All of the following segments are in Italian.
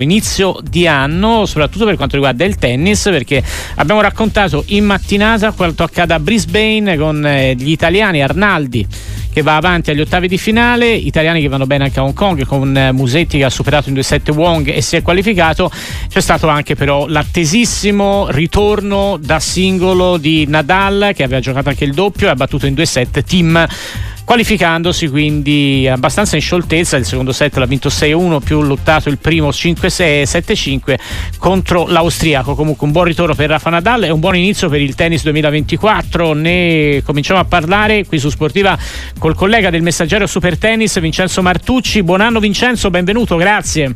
inizio di anno, soprattutto per quanto riguarda il tennis, perché abbiamo raccontato in mattinata quanto accade a Brisbane con eh, gli italiani Arnaldi che va avanti agli ottavi di finale, italiani che vanno bene anche a Hong Kong con eh, Musetti che ha superato in 2-7 Wong e si è qualificato. C'è stato anche però l'attesissimo ritorno da singolo di Nadal che aveva giocato anche il doppio e ha battuto in 2-7 Team qualificandosi quindi abbastanza in scioltezza. Il secondo set l'ha vinto 6-1, più lottato il primo 5-6, 7-5 contro l'austriaco. Comunque un buon ritorno per Rafa Nadal e un buon inizio per il tennis 2024. Ne cominciamo a parlare qui su Sportiva col collega del messaggero Super Tennis Vincenzo Martucci. Buon anno Vincenzo, benvenuto, grazie.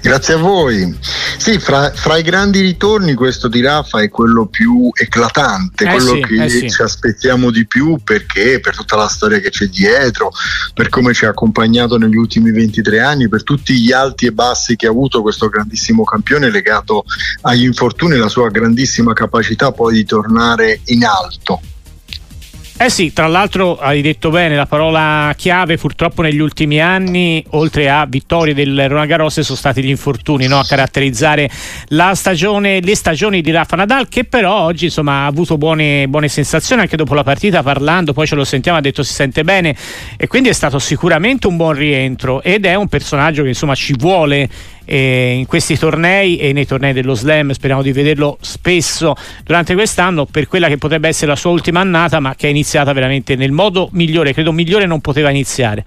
Grazie a voi. Sì, fra, fra, i grandi ritorni questo di Rafa è quello più eclatante, eh quello sì, che eh sì. ci aspettiamo di più perché per tutta la storia che c'è dietro, per come ci ha accompagnato negli ultimi 23 anni, per tutti gli alti e bassi che ha avuto questo grandissimo campione legato agli infortuni e la sua grandissima capacità poi di tornare in alto. Eh sì, tra l'altro hai detto bene, la parola chiave purtroppo negli ultimi anni, oltre a vittorie del Roland Garros, sono stati gli infortuni no? a caratterizzare stagione, le stagioni di Rafa Nadal, che però oggi insomma, ha avuto buone, buone sensazioni anche dopo la partita parlando, poi ce lo sentiamo, ha detto si sente bene e quindi è stato sicuramente un buon rientro ed è un personaggio che insomma ci vuole eh, in questi tornei e nei tornei dello slam speriamo di vederlo spesso durante quest'anno per quella che potrebbe essere la sua ultima annata ma che è iniziata veramente nel modo migliore credo migliore non poteva iniziare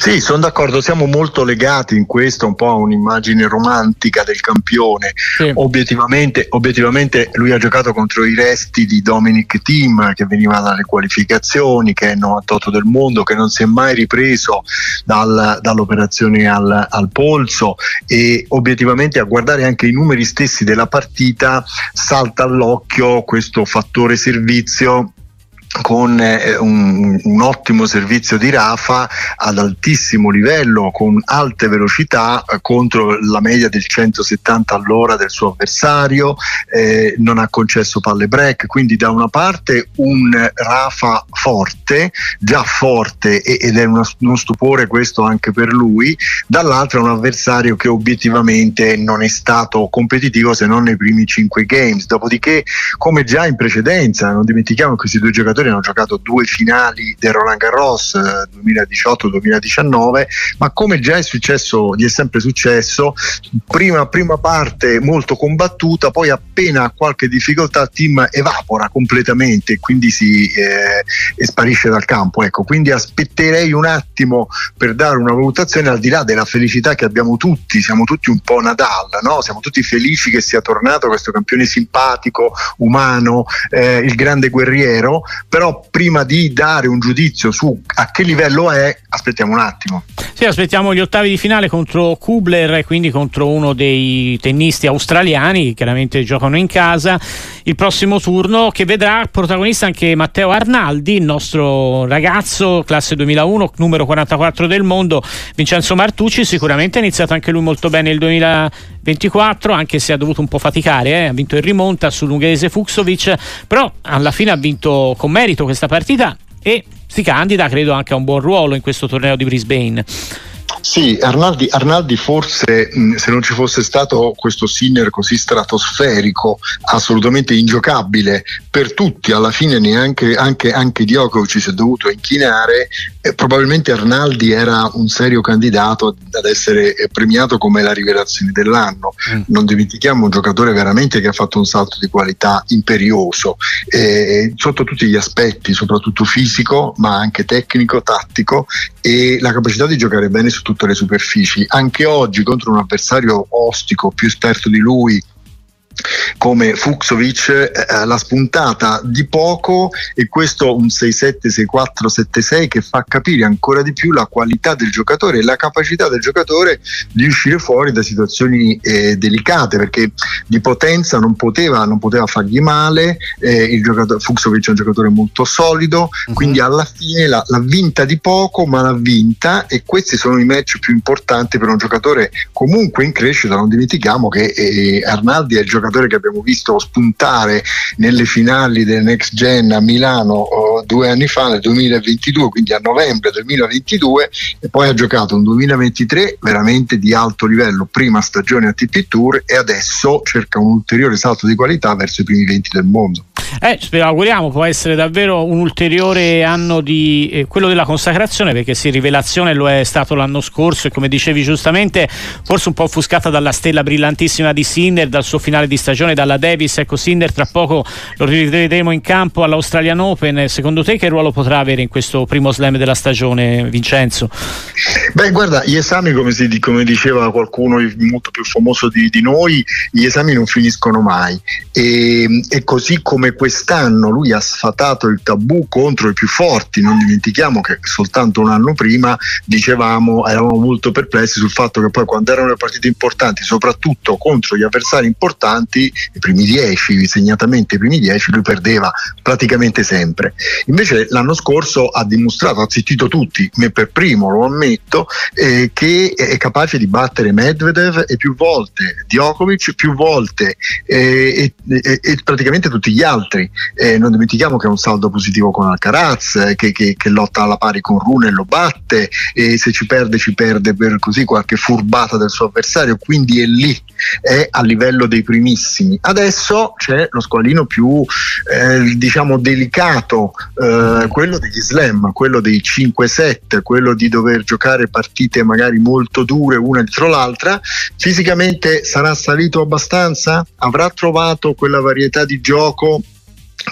sì, sono d'accordo, siamo molto legati in questo un po' a un'immagine romantica del campione. Sì. Obiettivamente, obiettivamente, lui ha giocato contro i resti di Dominic Thiem che veniva dalle qualificazioni, che è 98 del mondo, che non si è mai ripreso dal, dall'operazione al, al polso e obiettivamente a guardare anche i numeri stessi della partita salta all'occhio questo fattore servizio con eh, un, un, ottimo servizio di Rafa ad altissimo livello, con alte velocità eh, contro la media del 170 all'ora del suo avversario, eh, non ha concesso palle break, quindi da una parte un Rafa forte, già forte ed è uno, uno stupore questo anche per lui, dall'altra un avversario che obiettivamente non è stato competitivo se non nei primi 5 games, dopodiché come già in precedenza, non dimentichiamo che questi due giocatori giocatori hanno giocato due finali del Roland Garros 2018-2019, eh, ma come già è successo, gli è sempre successo, prima, prima parte molto combattuta, poi appena qualche difficoltà il team evapora completamente e quindi si eh, sparisce dal campo. Ecco, quindi aspetterei un attimo per dare una valutazione al di là della felicità che abbiamo tutti, siamo tutti un po' Nadal, no? siamo tutti felici che sia tornato questo campione simpatico, umano, eh, il grande guerriero, però prima di dare un giudizio su a che livello è, aspettiamo un attimo. Sì, aspettiamo gli ottavi di finale contro Kubler, quindi contro uno dei tennisti australiani che chiaramente giocano in casa. Il prossimo turno che vedrà protagonista anche Matteo Arnaldi, il nostro ragazzo, classe 2001, numero 44 del mondo, Vincenzo Martucci, sicuramente ha iniziato anche lui molto bene il 2024, anche se ha dovuto un po' faticare, eh? ha vinto in rimonta sull'ungherese Fuxovic, però alla fine ha vinto con merito questa partita e si candida credo anche a un buon ruolo in questo torneo di Brisbane. Sì, Arnaldi, Arnaldi forse mh, se non ci fosse stato questo Sinner così stratosferico, assolutamente ingiocabile per tutti, alla fine neanche anche, anche Djokovic si è dovuto inchinare, eh, probabilmente Arnaldi era un serio candidato ad essere eh, premiato come la rivelazione dell'anno. Mm. Non dimentichiamo un giocatore veramente che ha fatto un salto di qualità imperioso, eh, sotto tutti gli aspetti, soprattutto fisico, ma anche tecnico, tattico e la capacità di giocare bene su tutte le superfici. Anche oggi contro un avversario ostico più esperto di lui, come Fuxovic eh, l'ha spuntata di poco e questo un 6-7, 6-4, 7-6 che fa capire ancora di più la qualità del giocatore e la capacità del giocatore di uscire fuori da situazioni eh, delicate perché di potenza non poteva, non poteva fargli male, eh, Fuxovic è un giocatore molto solido, uh-huh. quindi alla fine l'ha, l'ha vinta di poco ma l'ha vinta e questi sono i match più importanti per un giocatore comunque in crescita, non dimentichiamo che eh, Arnaldi è il giocatore giocatore che abbiamo visto spuntare nelle finali del Next Gen a Milano oh, due anni fa, nel 2022, quindi a novembre 2022, e poi ha giocato un 2023 veramente di alto livello, prima stagione a TP Tour e adesso cerca un ulteriore salto di qualità verso i primi 20 del mondo. Eh, auguriamo, può essere davvero un ulteriore anno di eh, quello della consacrazione, perché sì, rivelazione lo è stato l'anno scorso e come dicevi giustamente, forse un po' offuscata dalla stella brillantissima di Sinner, dal suo finale di stagione, dalla Davis. Ecco, Sinner tra poco lo rivedremo in campo all'Australian Open. Secondo te che ruolo potrà avere in questo primo slam della stagione, Vincenzo? Beh, guarda, gli esami, come, si, come diceva qualcuno molto più famoso di, di, noi, gli esami non finiscono mai. E, e così come quest'anno lui ha sfatato il tabù contro i più forti, non dimentichiamo che soltanto un anno prima dicevamo, eravamo molto perplessi sul fatto che poi quando erano le partite importanti, soprattutto contro gli avversari importanti, i primi dieci, segnatamente i primi dieci, lui perdeva praticamente sempre. Invece l'anno scorso ha dimostrato, ha zittito tutti, me per primo lo ammetto, eh, che è capace di battere Medvedev e più volte Djokovic, più volte eh, e, e, e, praticamente tutti gli altri. Eh, non dimentichiamo che ha un saldo positivo con Alcaraz, che, che, che, lotta alla pari con Rune e lo batte, e se ci perde ci perde per così qualche furbata del suo avversario, quindi è lì, è a livello dei primissimi. Adesso c'è lo squalino più eh, diciamo delicato, eh, quello degli slam, quello dei 5-7, quello di dover giocare partite magari molto dure una dietro l'altra. Fisicamente sarà salito abbastanza? Avrà trovato quella varietà di gioco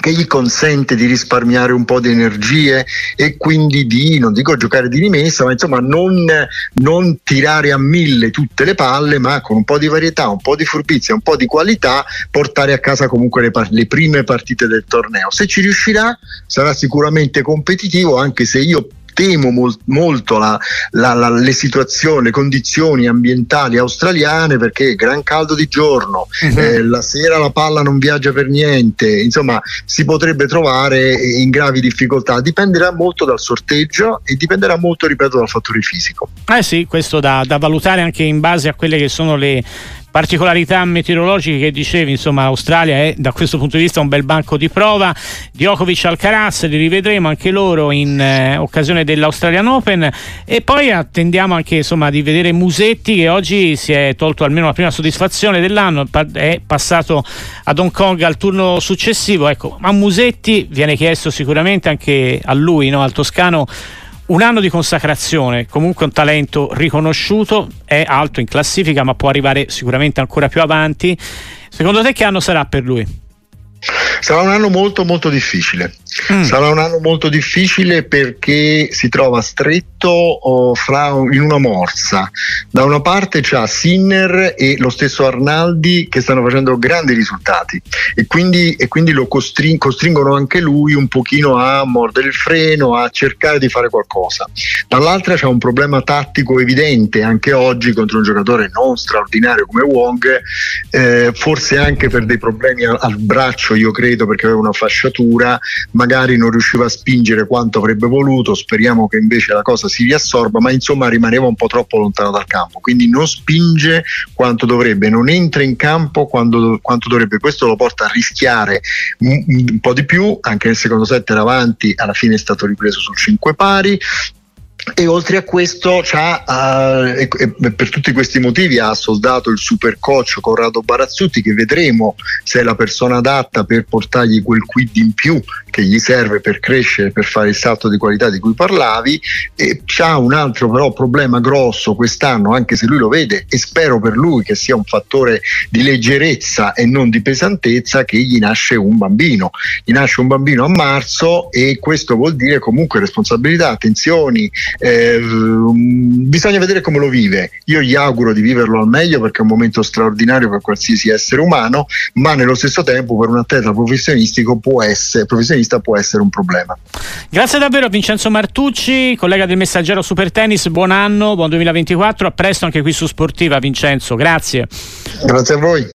che gli consente di risparmiare un po' di energie e quindi di, non dico giocare di rimessa, ma insomma non, non, tirare a mille tutte le palle, ma con un po' di varietà, un po' di furbizia, un po' di qualità, portare a casa comunque le, le prime partite del torneo. Se ci riuscirà sarà sicuramente competitivo, anche se io temo mol- molto la, la, la, le situazioni, le condizioni ambientali australiane perché gran caldo di giorno, uh-huh. eh, la sera la palla non viaggia per niente, insomma si potrebbe trovare in gravi difficoltà, dipenderà molto dal sorteggio e dipenderà molto, ripeto, dal fattore fisico. Eh sì, questo da, da valutare anche in base a quelle che sono le particolarità meteorologiche che dicevi, insomma l'Australia è da questo punto di vista un bel banco di prova. Djokovic Alcaraz li rivedremo anche loro in eh, occasione dell'Australian Open e poi attendiamo anche insomma di vedere Musetti che oggi si è tolto almeno la prima soddisfazione dell'anno, è passato ad Hong Kong al turno successivo. Ecco, a Musetti viene chiesto sicuramente anche a lui, no? al toscano un anno di consacrazione, comunque un talento riconosciuto, è alto in classifica ma può arrivare sicuramente ancora più avanti. Secondo te che anno sarà per lui? Sarà un anno molto molto difficile. Mm. Sarà un anno molto difficile perché si trova stretto oh, fra, in una morsa. Da una parte c'ha Sinner e lo stesso Arnaldi che stanno facendo grandi risultati e quindi, e quindi lo costring- costringono anche lui un pochino a mordere il freno, a cercare di fare qualcosa. Dall'altra c'è un problema tattico evidente anche oggi contro un giocatore non straordinario come Wong, eh, forse anche per dei problemi al, al braccio, io credo, perché aveva una fasciatura, magari non riusciva a spingere quanto avrebbe voluto, speriamo che invece la cosa si riassorba, ma insomma rimaneva un po' troppo lontano dal campo, quindi non spinge quanto dovrebbe, non entra in campo quando, quanto dovrebbe, questo lo porta a rischiare un, un po' di più, anche nel secondo set era avanti, alla fine è stato ripreso sul 5 pari, e oltre a questo uh, e, e per tutti questi motivi ha soldato il super coach Corrado Barazzutti che vedremo se è la persona adatta per portargli quel quid in più che gli serve per crescere, per fare il salto di qualità di cui parlavi e c'ha un altro però problema grosso quest'anno anche se lui lo vede e spero per lui che sia un fattore di leggerezza e non di pesantezza che gli nasce un bambino gli nasce un bambino a marzo e questo vuol dire comunque responsabilità, attenzioni eh, bisogna vedere come lo vive. Io gli auguro di viverlo al meglio perché è un momento straordinario per qualsiasi essere umano, ma nello stesso tempo per un atleta professionistico può essere, professionista può essere un problema. Grazie davvero a Vincenzo Martucci, collega del Messaggero Super Tennis, buon anno, buon 2024, a presto anche qui su Sportiva Vincenzo, grazie. Grazie a voi.